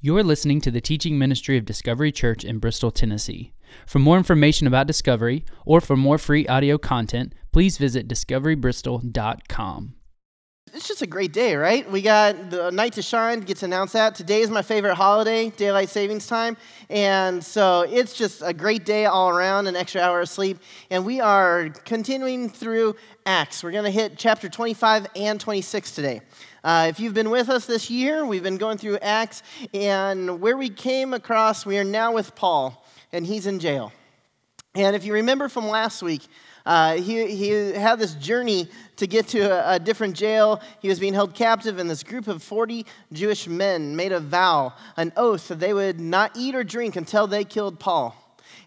You're listening to the teaching ministry of Discovery Church in Bristol, Tennessee. For more information about Discovery or for more free audio content, please visit discoverybristol.com. It's just a great day, right? We got the night to shine gets announced that today is my favorite holiday, daylight savings time, and so it's just a great day all around. An extra hour of sleep, and we are continuing through Acts. We're going to hit chapter 25 and 26 today. Uh, if you've been with us this year, we've been going through Acts, and where we came across, we are now with Paul, and he's in jail. And if you remember from last week, uh, he, he had this journey to get to a, a, different jail. He was being held captive, and this group of 40 Jewish men made a vow, an oath, that they would not eat or drink until they killed Paul.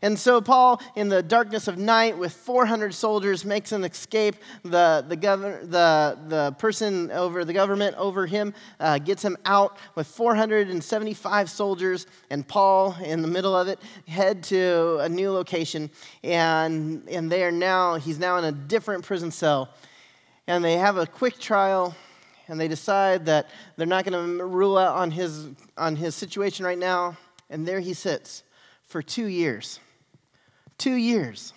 And so Paul, in the darkness of night, with 400 soldiers, makes an escape. The, the, the, the person over the government over him uh, gets him out with 475 soldiers, and Paul, in the middle of it, head to a new location. And, and they are now, he's now in a different prison cell. And they have a quick trial and they decide that they're not going to rule out on his, on his situation right now. And there he sits for two years. Two years.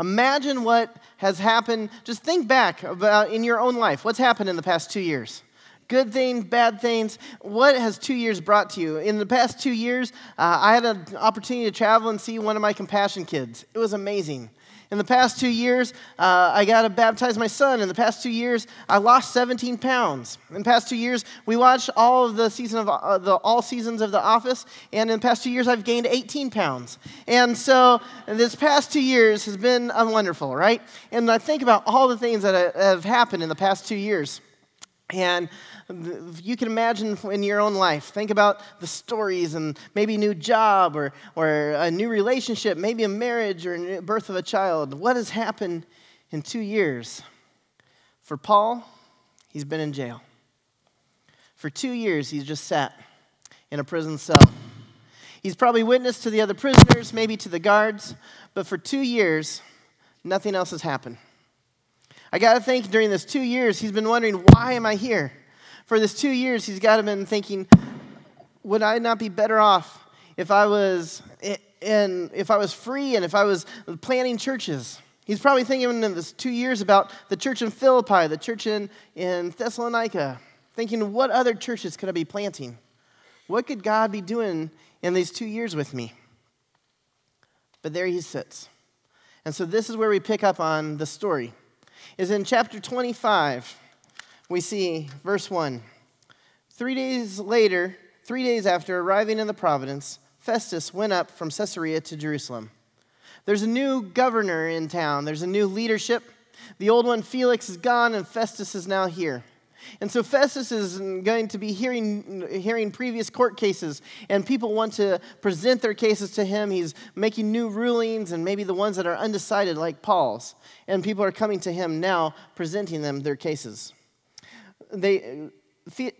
Imagine what has happened. Just think back about in your own life. What's happened in the past two years? Good things, bad things. What has two years brought to you? In the past two years, uh, I had an opportunity to travel and see one of my compassion kids. It was amazing. In the past two years, uh, I got to baptize my son. In the past two years, I lost 17 pounds. In the past two years, we watched all of the season of uh, the all seasons of The Office, and in the past two years, I've gained 18 pounds. And so, this past two years has been wonderful, right? And I think about all the things that have happened in the past two years, and you can imagine in your own life. Think about the stories and maybe a new job or, or a new relationship, maybe a marriage or a birth of a child. What has happened in two years? For Paul, he's been in jail. For two years, he's just sat in a prison cell. He's probably witnessed to the other prisoners, maybe to the guards, but for two years, nothing else has happened. I got to think during this two years, he's been wondering, why am I here? for this two years, he's got to been thinking, would I not be better off if I was in, if I was free and if I was planning churches? He's probably thinking in this two years about the church in Philippi, the church in, in Thessalonica, thinking, what other churches could I be planting? What could God be doing in these two years with me? But there he sits. And so this is where we pick up on the story. Is in chapter 25 we see verse 1. Three days later, three days after arriving in the province, Festus went up from Caesarea to Jerusalem. There's a new governor in town, there's a new leadership. The old one, Felix, is gone, and Festus is now here. And so Festus is going to be hearing, hearing previous court cases, and people want to present their cases to him. He's making new rulings, and maybe the ones that are undecided, like Paul's. And people are coming to him now, presenting them their cases they,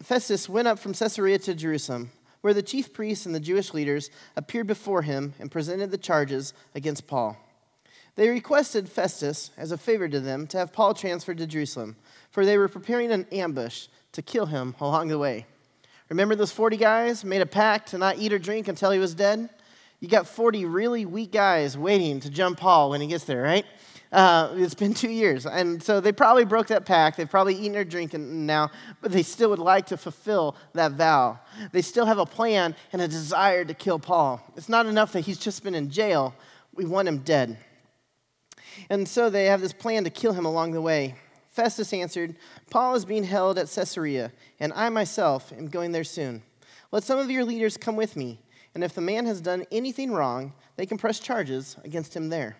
Festus went up from Caesarea to Jerusalem, where the chief priests and the Jewish leaders appeared before him and presented the charges against Paul. They requested Festus, as a favor to them, to have Paul transferred to Jerusalem, for they were preparing an ambush to kill him along the way. Remember those 40 guys made a pact to not eat or drink until he was dead? You got 40 really weak guys waiting to jump Paul when he gets there, right? Uh, it's been two years. And so they probably broke that pact. They've probably eaten or drinking now, but they still would like to fulfill that vow. They still have a plan and a desire to kill Paul. It's not enough that he's just been in jail, we want him dead. And so they have this plan to kill him along the way. Festus answered, Paul is being held at Caesarea, and I myself am going there soon. Let some of your leaders come with me, and if the man has done anything wrong, they can press charges against him there.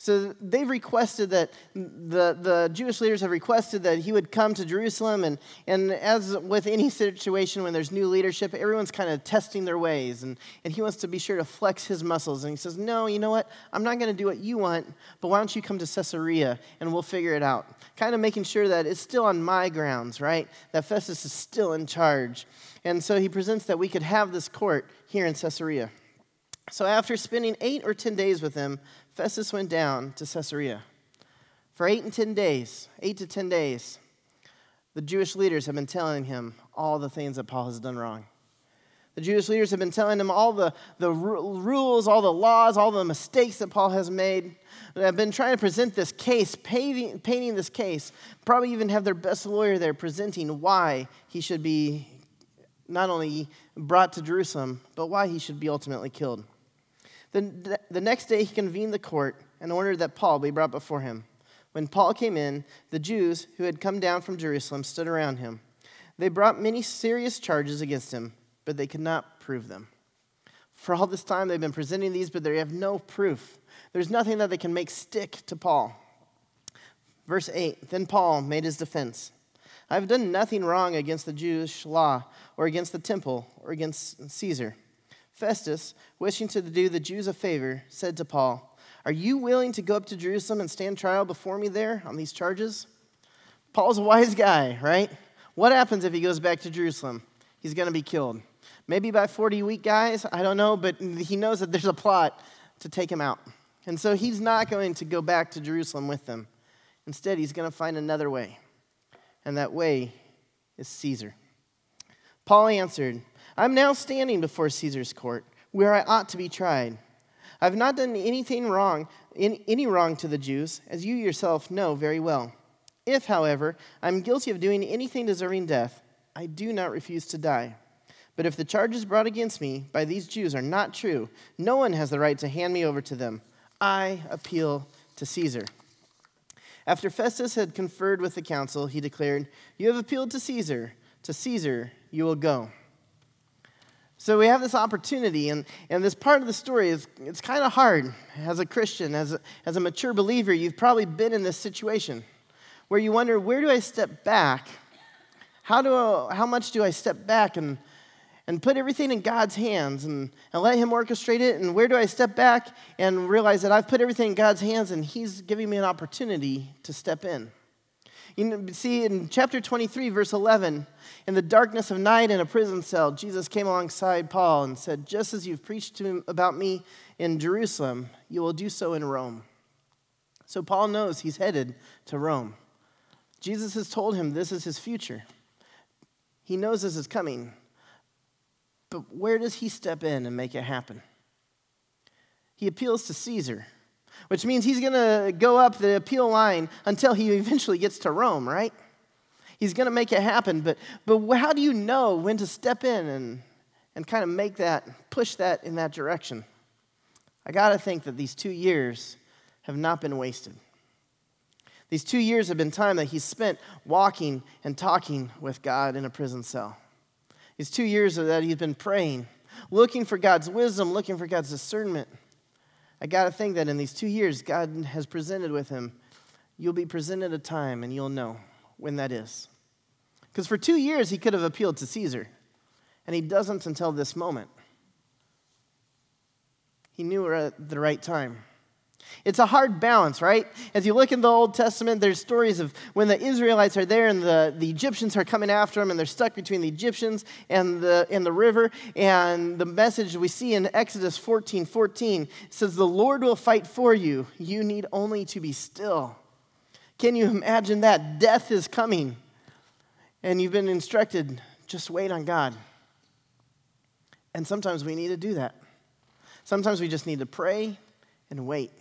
So they've requested that, the, the Jewish leaders have requested that he would come to Jerusalem. And, and as with any situation when there's new leadership, everyone's kind of testing their ways. And, and he wants to be sure to flex his muscles. And he says, No, you know what? I'm not going to do what you want, but why don't you come to Caesarea and we'll figure it out? Kind of making sure that it's still on my grounds, right? That Festus is still in charge. And so he presents that we could have this court here in Caesarea. So after spending eight or ten days with him, Festus went down to Caesarea. For eight and ten days, eight to ten days, the Jewish leaders have been telling him all the things that Paul has done wrong. The Jewish leaders have been telling him all the, the rules, all the laws, all the mistakes that Paul has made. They have been trying to present this case, painting, painting this case, probably even have their best lawyer there presenting why he should be not only brought to Jerusalem, but why he should be ultimately killed. The, the next day, he convened the court and ordered that Paul be brought before him. When Paul came in, the Jews who had come down from Jerusalem stood around him. They brought many serious charges against him but they could not prove them. For all this time, they've been presenting these, but they have no proof. There's nothing that they can make stick to Paul. Verse 8 Then Paul made his defense I have done nothing wrong against the Jewish law, or against the temple, or against Caesar. Festus, wishing to do the Jews a favor, said to Paul, Are you willing to go up to Jerusalem and stand trial before me there on these charges? Paul's a wise guy, right? What happens if he goes back to Jerusalem? He's going to be killed. Maybe by 40 weak guys, I don't know, but he knows that there's a plot to take him out. And so he's not going to go back to Jerusalem with them. Instead, he's going to find another way. And that way is Caesar. Paul answered, I'm now standing before Caesar's court, where I ought to be tried. I've not done anything wrong, any wrong to the Jews, as you yourself know very well. If, however, I'm guilty of doing anything deserving death, I do not refuse to die. But if the charges brought against me by these Jews are not true, no one has the right to hand me over to them. I appeal to Caesar. After Festus had conferred with the council, he declared, You have appealed to Caesar. To Caesar you will go. So we have this opportunity, and, and this part of the story is it's kind of hard as a Christian, as a, as a mature believer. You've probably been in this situation where you wonder, where do I step back? How, do I, how much do I step back and and put everything in God's hands and, and let Him orchestrate it? And where do I step back and realize that I've put everything in God's hands and He's giving me an opportunity to step in? You see, in chapter 23, verse 11, in the darkness of night in a prison cell, Jesus came alongside Paul and said, Just as you've preached to him about me in Jerusalem, you will do so in Rome. So Paul knows he's headed to Rome. Jesus has told him this is his future. He knows this is coming. But where does he step in and make it happen? He appeals to Caesar, which means he's going to go up the appeal line until he eventually gets to Rome, right? He's going to make it happen, but, but how do you know when to step in and, and kind of make that, push that in that direction? I got to think that these two years have not been wasted. These two years have been time that he's spent walking and talking with God in a prison cell. These two years that he's been praying, looking for God's wisdom, looking for God's discernment. I got to think that in these two years, God has presented with him. You'll be presented a time and you'll know when that is. Because for two years, he could have appealed to Caesar, and he doesn't until this moment. He knew we're at the right time. It's a hard balance, right? As you look in the Old Testament, there's stories of when the Israelites are there and the, the Egyptians are coming after them and they're stuck between the Egyptians and the, and the river. And the message we see in Exodus 14 14 says, The Lord will fight for you. You need only to be still. Can you imagine that? Death is coming. And you've been instructed, just wait on God. And sometimes we need to do that. Sometimes we just need to pray and wait.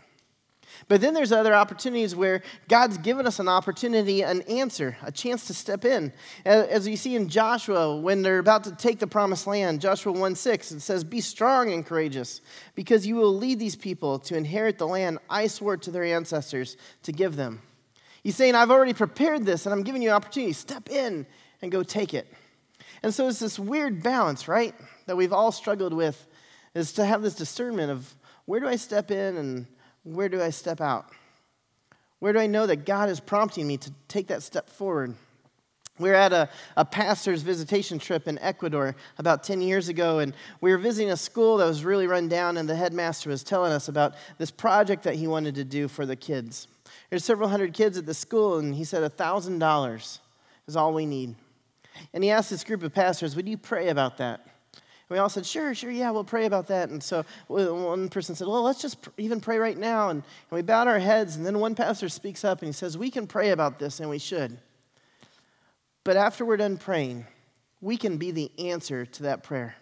But then there's other opportunities where God's given us an opportunity, an answer, a chance to step in. As you see in Joshua, when they're about to take the promised land, Joshua 1 6, it says, Be strong and courageous, because you will lead these people to inherit the land I swore to their ancestors to give them. He's saying, I've already prepared this, and I'm giving you an opportunity. Step in and go take it. And so it's this weird balance, right, that we've all struggled with, is to have this discernment of where do I step in and where do I step out? Where do I know that God is prompting me to take that step forward? We were at a, a pastor's visitation trip in Ecuador about 10 years ago, and we were visiting a school that was really run down, and the headmaster was telling us about this project that he wanted to do for the kids. There's several hundred kids at the school, and he said $1,000 is all we need. And he asked this group of pastors, Would you pray about that? We all said, sure, sure, yeah, we'll pray about that. And so one person said, well, let's just even pray right now. And, and we bowed our heads, and then one pastor speaks up and he says, we can pray about this, and we should. But after we're done praying, we can be the answer to that prayer.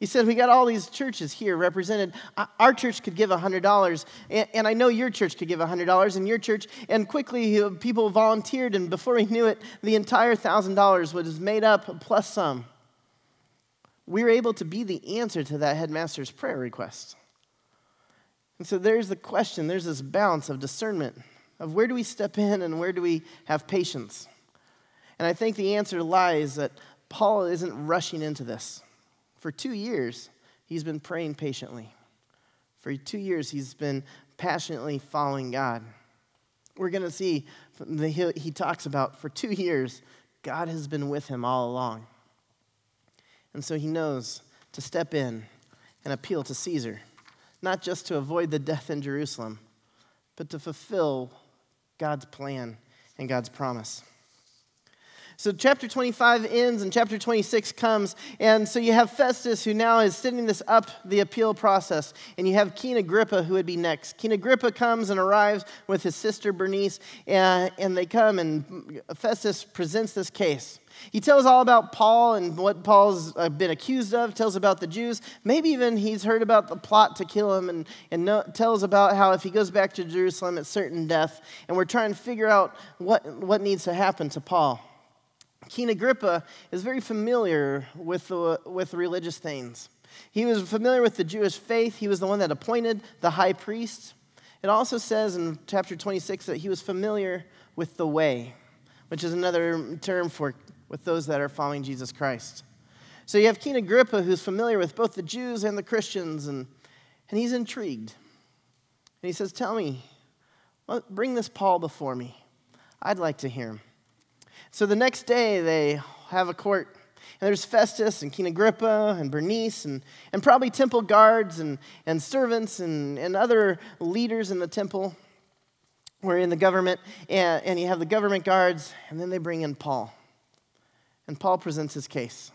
He said, We got all these churches here represented. Uh, our church could give $100, and I know your church could give $100 in your church. And quickly, people volunteered, and before we knew it, the entire $1,000 was made up plus some. We were able to be the answer to that headmaster's prayer request. And so there's the question there's this balance of discernment of where do we step in and where do we have patience. And I think the answer lies that Paul isn't rushing into this. For two years, he's been praying patiently. For two years, he's been passionately following God. We're going to see, he talks about for two years, God has been with him all along. And so he knows to step in and appeal to Caesar, not just to avoid the death in Jerusalem, but to fulfill God's plan and God's promise. So, chapter 25 ends and chapter 26 comes. And so, you have Festus, who now is sending this up the appeal process. And you have King Agrippa, who would be next. King Agrippa comes and arrives with his sister Bernice. And, and they come, and Festus presents this case. He tells all about Paul and what Paul's uh, been accused of, tells about the Jews. Maybe even he's heard about the plot to kill him and, and no, tells about how if he goes back to Jerusalem, it's certain death. And we're trying to figure out what, what needs to happen to Paul. King Agrippa is very familiar with, the, with religious things. He was familiar with the Jewish faith. He was the one that appointed the high priest. It also says in chapter 26 that he was familiar with the way, which is another term for with those that are following Jesus Christ. So you have King Agrippa who's familiar with both the Jews and the Christians, and, and he's intrigued. And he says, Tell me, bring this Paul before me. I'd like to hear him. So the next day, they have a court. And there's Festus and King Agrippa and Bernice and, and probably temple guards and, and servants and, and other leaders in the temple or in the government. And, and you have the government guards, and then they bring in Paul. And Paul presents his case.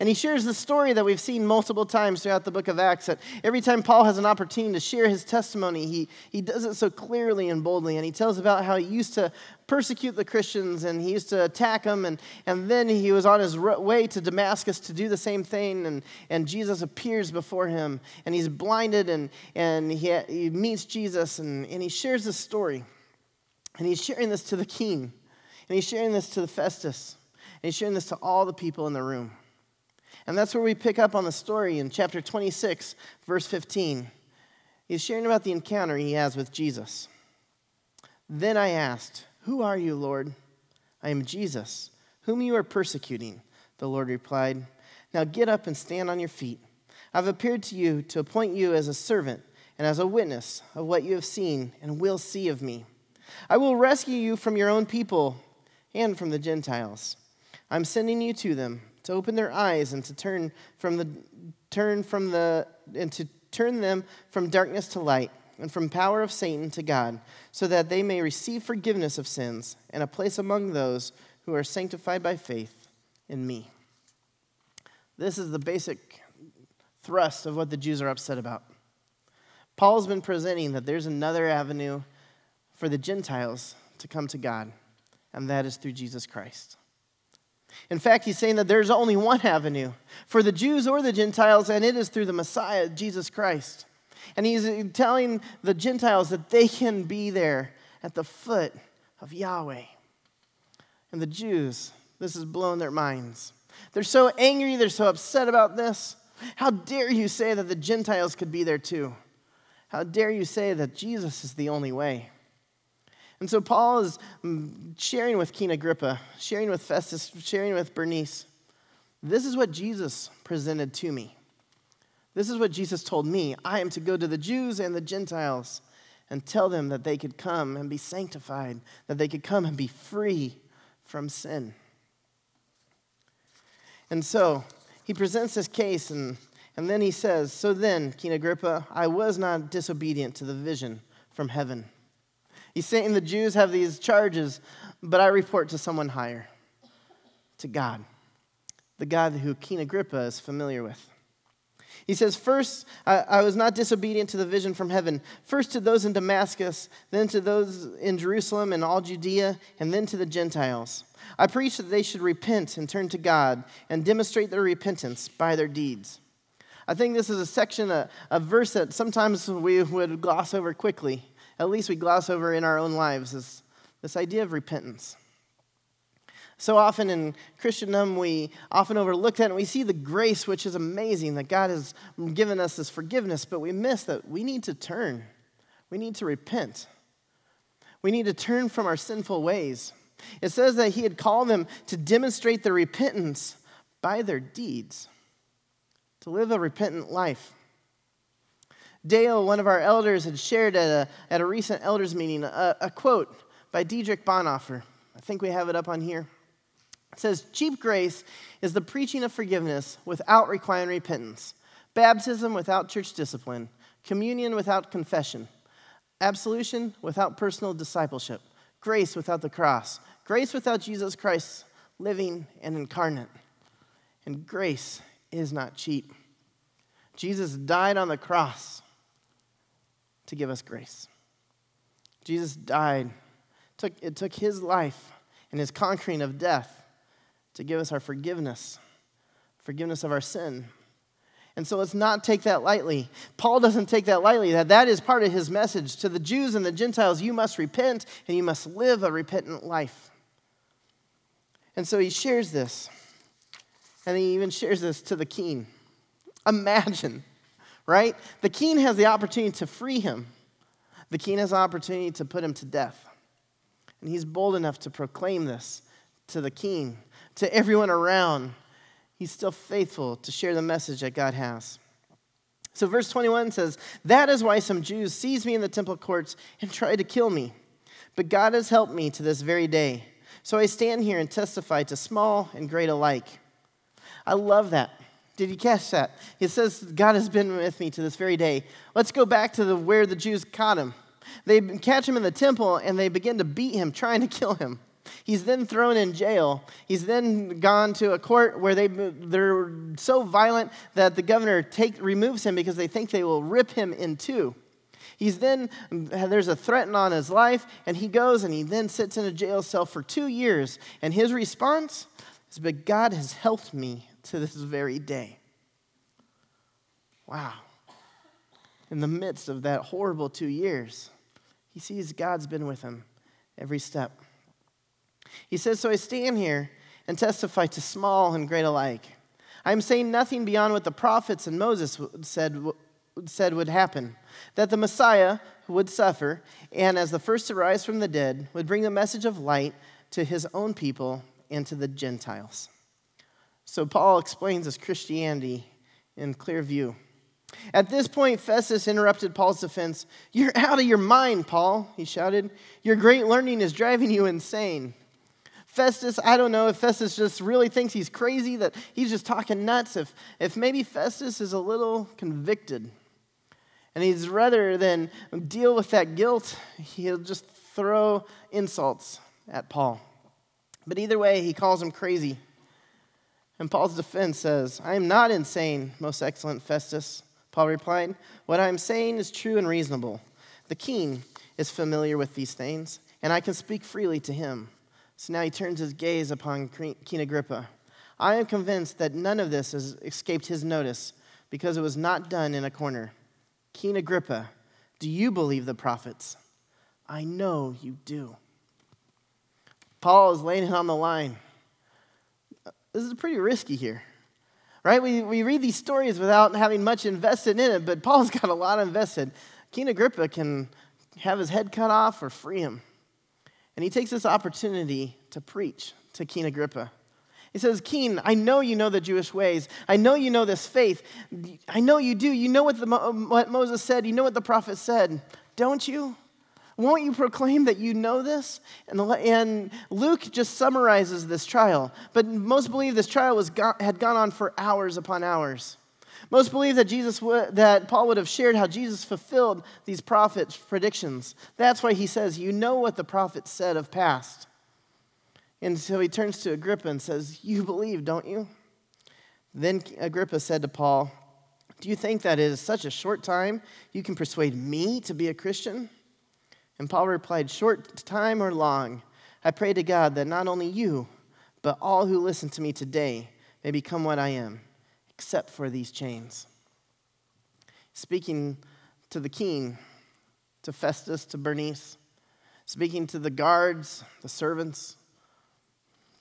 And he shares the story that we've seen multiple times throughout the book of Acts that every time Paul has an opportunity to share his testimony, he, he does it so clearly and boldly. And he tells about how he used to persecute the Christians and he used to attack them. And, and then he was on his way to Damascus to do the same thing. And, and Jesus appears before him and he's blinded and, and he, he meets Jesus and, and he shares this story. And he's sharing this to the king and he's sharing this to the Festus and he's sharing this to all the people in the room. And that's where we pick up on the story in chapter 26, verse 15. He's sharing about the encounter he has with Jesus. Then I asked, Who are you, Lord? I am Jesus, whom you are persecuting. The Lord replied, Now get up and stand on your feet. I've appeared to you to appoint you as a servant and as a witness of what you have seen and will see of me. I will rescue you from your own people and from the Gentiles. I'm sending you to them to open their eyes and to turn from the turn from the and to turn them from darkness to light and from power of Satan to God, so that they may receive forgiveness of sins and a place among those who are sanctified by faith in me. This is the basic thrust of what the Jews are upset about. Paul's been presenting that there's another avenue for the Gentiles to come to God, and that is through Jesus Christ. In fact, he's saying that there's only one avenue for the Jews or the Gentiles, and it is through the Messiah, Jesus Christ. And he's telling the Gentiles that they can be there at the foot of Yahweh. And the Jews, this has blown their minds. They're so angry, they're so upset about this. How dare you say that the Gentiles could be there too? How dare you say that Jesus is the only way? And so Paul is mm, sharing with King Agrippa, sharing with Festus, sharing with Bernice. This is what Jesus presented to me. This is what Jesus told me. I am to go to the Jews and the Gentiles and tell them that they could come and be sanctified, that they could come and be free from sin. And so he presents this case, and, and then he says, So then, King Agrippa, I was not disobedient to the vision from heaven. He's saying the Jews have these charges, but I report to someone higher, to God, the God who King Agrippa is familiar with. He says, First, I, I, was not disobedient to the vision from heaven. First to those in Damascus, then to those in Jerusalem and all Judea, and then to the Gentiles. I preached that they should repent and turn to God and demonstrate their repentance by their deeds. I think this is a section, a, a verse that sometimes we would gloss over quickly. At least we gloss over in our own lives, is this idea of repentance. So often in Christendom, we often overlook that and we see the grace, which is amazing, that God has given us this forgiveness, but we miss that we need to turn. We need to repent. We need to turn from our sinful ways. It says that He had called them to demonstrate their repentance by their deeds, to live a repentant life. Dale, one of our elders, had shared at a, at a recent elders meeting a, a quote by Dietrich Bonhoeffer. I think we have it up on here. It says, Cheap grace is the preaching of forgiveness without requiring repentance, baptism without church discipline, communion without confession, absolution without personal discipleship, grace without the cross, grace without Jesus Christ living and incarnate. And grace is not cheap. Jesus died on the cross to give us grace. Jesus died. Took, it took his life and his conquering of death to give us our forgiveness, forgiveness of our sin. And so let's not take that lightly. Paul doesn't take that lightly. That that is part of his message to the Jews and the Gentiles, you must repent and you must live a repentant life. And so he shares this. And he even shares this to the king. Imagine, right? The king has the opportunity to free him. The king has the opportunity to put him to death. And he's bold enough to proclaim this to the king to everyone around, he's still faithful to share the message that God has. So, verse 21 says, That is why some Jews seized me in the temple courts and tried to kill me. But God has helped me to this very day. So I stand here and testify to small and great alike. I love that. Did you catch that? It says, God has been with me to this very day. Let's go back to the, where the Jews caught him. They catch him in the temple and they begin to beat him, trying to kill him. He's then thrown in jail. He's then gone to a court where they, they're so violent that the governor take, removes him because they think they will rip him in two. He's then, there's a threat on his life, and he goes and he then sits in a jail cell for two years. And his response is, But God has helped me to this very day. Wow. In the midst of that horrible two years, he sees God's been with him every step. He says, So I stand here and testify to small and great alike. I am saying nothing beyond what the prophets and Moses said, said would happen that the Messiah would suffer, and as the first to rise from the dead, would bring the message of light to his own people and to the Gentiles. So Paul explains his Christianity in clear view. At this point, Festus interrupted Paul's defense. You're out of your mind, Paul, he shouted. Your great learning is driving you insane. Festus, I don't know if Festus just really thinks he's crazy, that he's just talking nuts, if, if maybe Festus is a little convicted. And he's rather than deal with that guilt, he'll just throw insults at Paul. But either way, he calls him crazy. And Paul's defense says, I am not insane, most excellent Festus. Paul replied, What I am saying is true and reasonable. The king is familiar with these things, and I can speak freely to him. So now he turns his gaze upon King Agrippa. I am convinced that none of this has escaped his notice because it was not done in a corner. King Agrippa, do you believe the prophets? I know you do. Paul is laying it on the line. This is pretty risky here, right? We, we read these stories without having much invested in it, but Paul's got a lot invested. King Agrippa can have his head cut off or free him. And he takes this opportunity to preach to King Agrippa. He says, King, I know you know the Jewish ways. I know you know this faith. I know you do. You know what, the, what Moses said. You know what the prophet said. Don't you? Won't you proclaim that you know this? And, Luke just summarizes this trial. But most believe this trial was, had gone on for hours upon hours. Most believe that Jesus that Paul would have shared how Jesus fulfilled these prophets' predictions. That's why he says, "You know what the prophets said of past." And so he turns to Agrippa and says, "You believe, don't you?" Then Agrippa said to Paul, Do you think that is such a short time you can persuade me to be a Christian? And Paul replied, Short time or long, I pray to God that not only you, but all who listen to me today may become what I am, except for these chains. Speaking to the king, to Festus, to Bernice, speaking to the guards, the servants,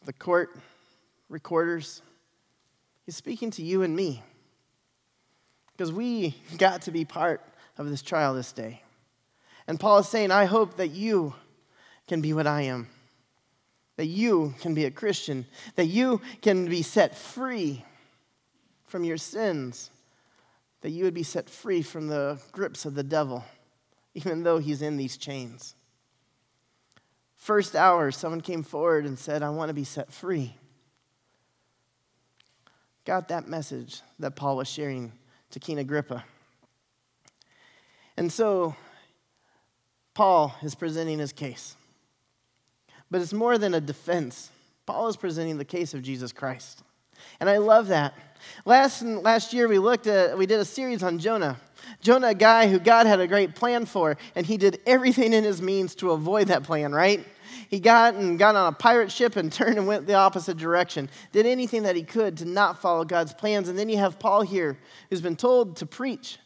the court recorders, he's speaking to you and me because we got to be part of this trial this day. And Paul is saying, I hope that you can be what I am, that you can be a Christian, that you can be set free from your sins, that you would be set free from the grips of the devil, even though he's in these chains. First hour, someone came forward and said, I want to be set free. Got that message that Paul was sharing to King Agrippa. And so, Paul is presenting his case. But it's more than a defense. Paul is presenting the case of Jesus Christ. And I love that. Last, last year, we looked at, we did a series on Jonah. Jonah, a guy who God had a great plan for, and he did everything in his means to avoid that plan, right? He got and got on a pirate ship and turned and went the opposite direction. Did anything that he could to not follow God's plans. And then you have Paul here, who's been told to preach.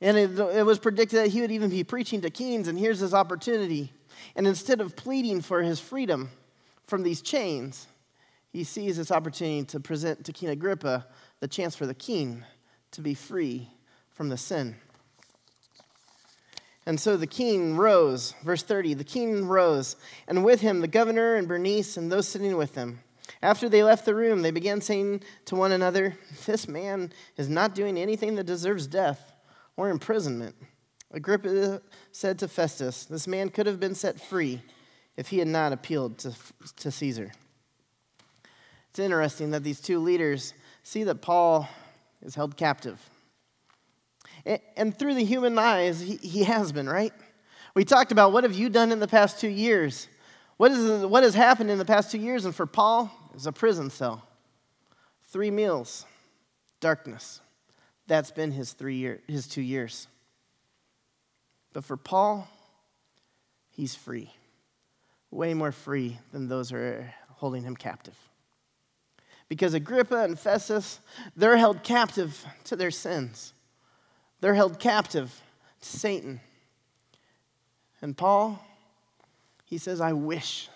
And it, it was predicted that he would even be preaching to kings, and here's his opportunity. And instead of pleading for his freedom from these chains, he sees this opportunity to present to King Agrippa the chance for the king to be free from the sin. And so the king rose, verse 30, the king rose, and with him the governor and Bernice and those sitting with them. After they left the room, they began saying to one another, This man is not doing anything that deserves death or imprisonment. Agrippa said to Festus, This man could have been set free if he had not appealed to, to Caesar. It's interesting that these two leaders see that Paul is held captive. And through the human eyes, he has been, right? We talked about what have you done in the past two years? What, is, what has happened in the past two years? And for Paul, it's a prison cell. Three meals, darkness. That's been his, three year, his two years. But for Paul, he's free. Way more free than those who are holding him captive. Because Agrippa and Festus, they're held captive to their sins. They're held captive to Satan. And Paul, he says, I wish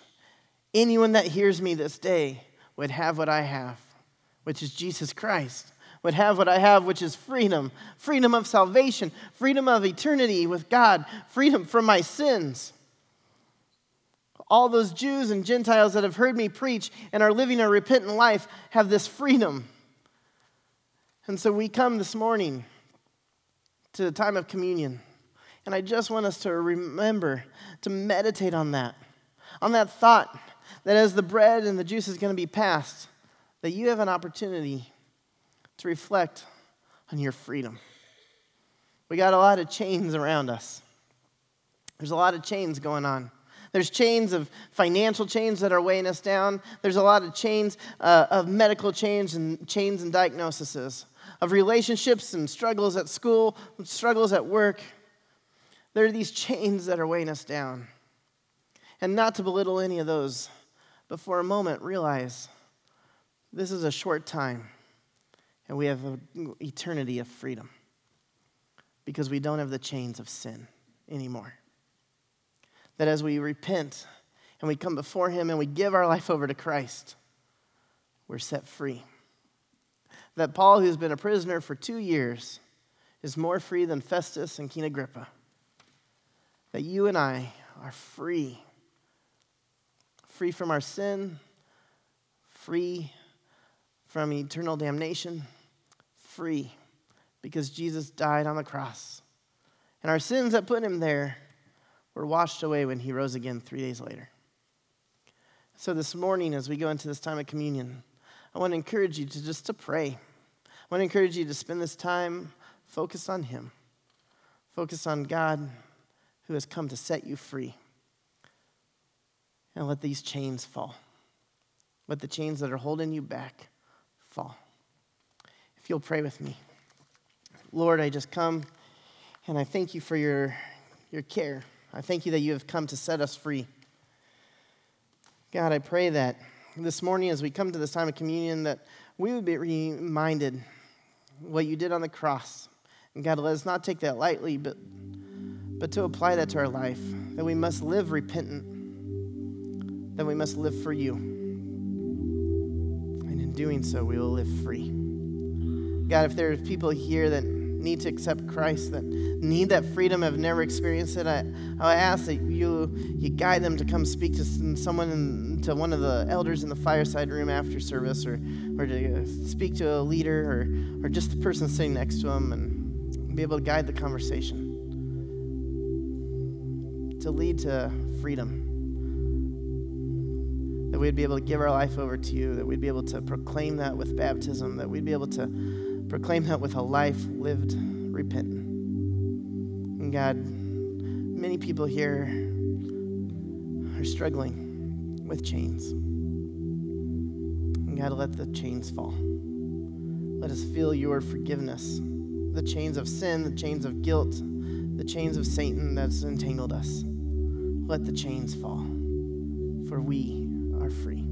anyone that hears me this day would have what I have, which is Jesus Christ, would have what I have, which is freedom freedom of salvation, freedom of eternity with God, freedom from my sins. All those Jews and Gentiles that have heard me preach and are living a repentant life have this freedom. And so we come this morning to the time of communion. And I just want us to remember to meditate on that, on that thought that as the bread and the juice is going to be passed, that you have an opportunity to reflect on your freedom. We got a lot of chains around us. There's a lot of chains going on. There's chains of financial chains that are weighing us down. There's a lot of chains uh, of medical chains and chains and diagnoses of relationships and struggles at school, struggles at work. There are these chains that are weighing us down. And not to belittle any of those, but for a moment realize this is a short time and we have an eternity of freedom because we don't have the chains of sin anymore. That as we repent and we come before Him and we give our life over to Christ, we're set free that Paul, who's been a prisoner for two years, is more free than Festus and King Agrippa. That you and I are free. Free from our sin, free from eternal damnation, free because Jesus died on the cross. And our sins that put him there were washed away when he rose again three days later. So this morning, as we go into this time of communion, I want to encourage you to just to pray. I want to encourage you to spend this time focused on Him, focus on God who has come to set you free. And let these chains fall. Let the chains that are holding you back fall. If you'll pray with me. Lord, I just come and I thank you for your, your care. I thank you that you have come to set us free. God, I pray that this morning as we come to this time of communion that we would be reminded what you did on the cross. And God, let us not take that lightly, but, but to apply that to our life, that we must live repentant, that we must live for you. And in doing so, we will live free. God, if there are people here that need to accept Christ, that need that freedom, have never experienced it, I, I ask that you, you guide them to come speak to someone, in, to one of the elders in the fireside room after service, or, or to uh, speak to a leader, or, or just the person sitting next to them, and be able to guide the conversation, to lead to freedom. That we'd be able to give our life over to you, that we'd be able to proclaim that with baptism, that we'd be able to Proclaim that with a life lived repentant. And God, many people here are struggling with chains. And God, let the chains fall. Let us feel your forgiveness. The chains of sin, the chains of guilt, the chains of Satan that's entangled us. Let the chains fall, for we are free.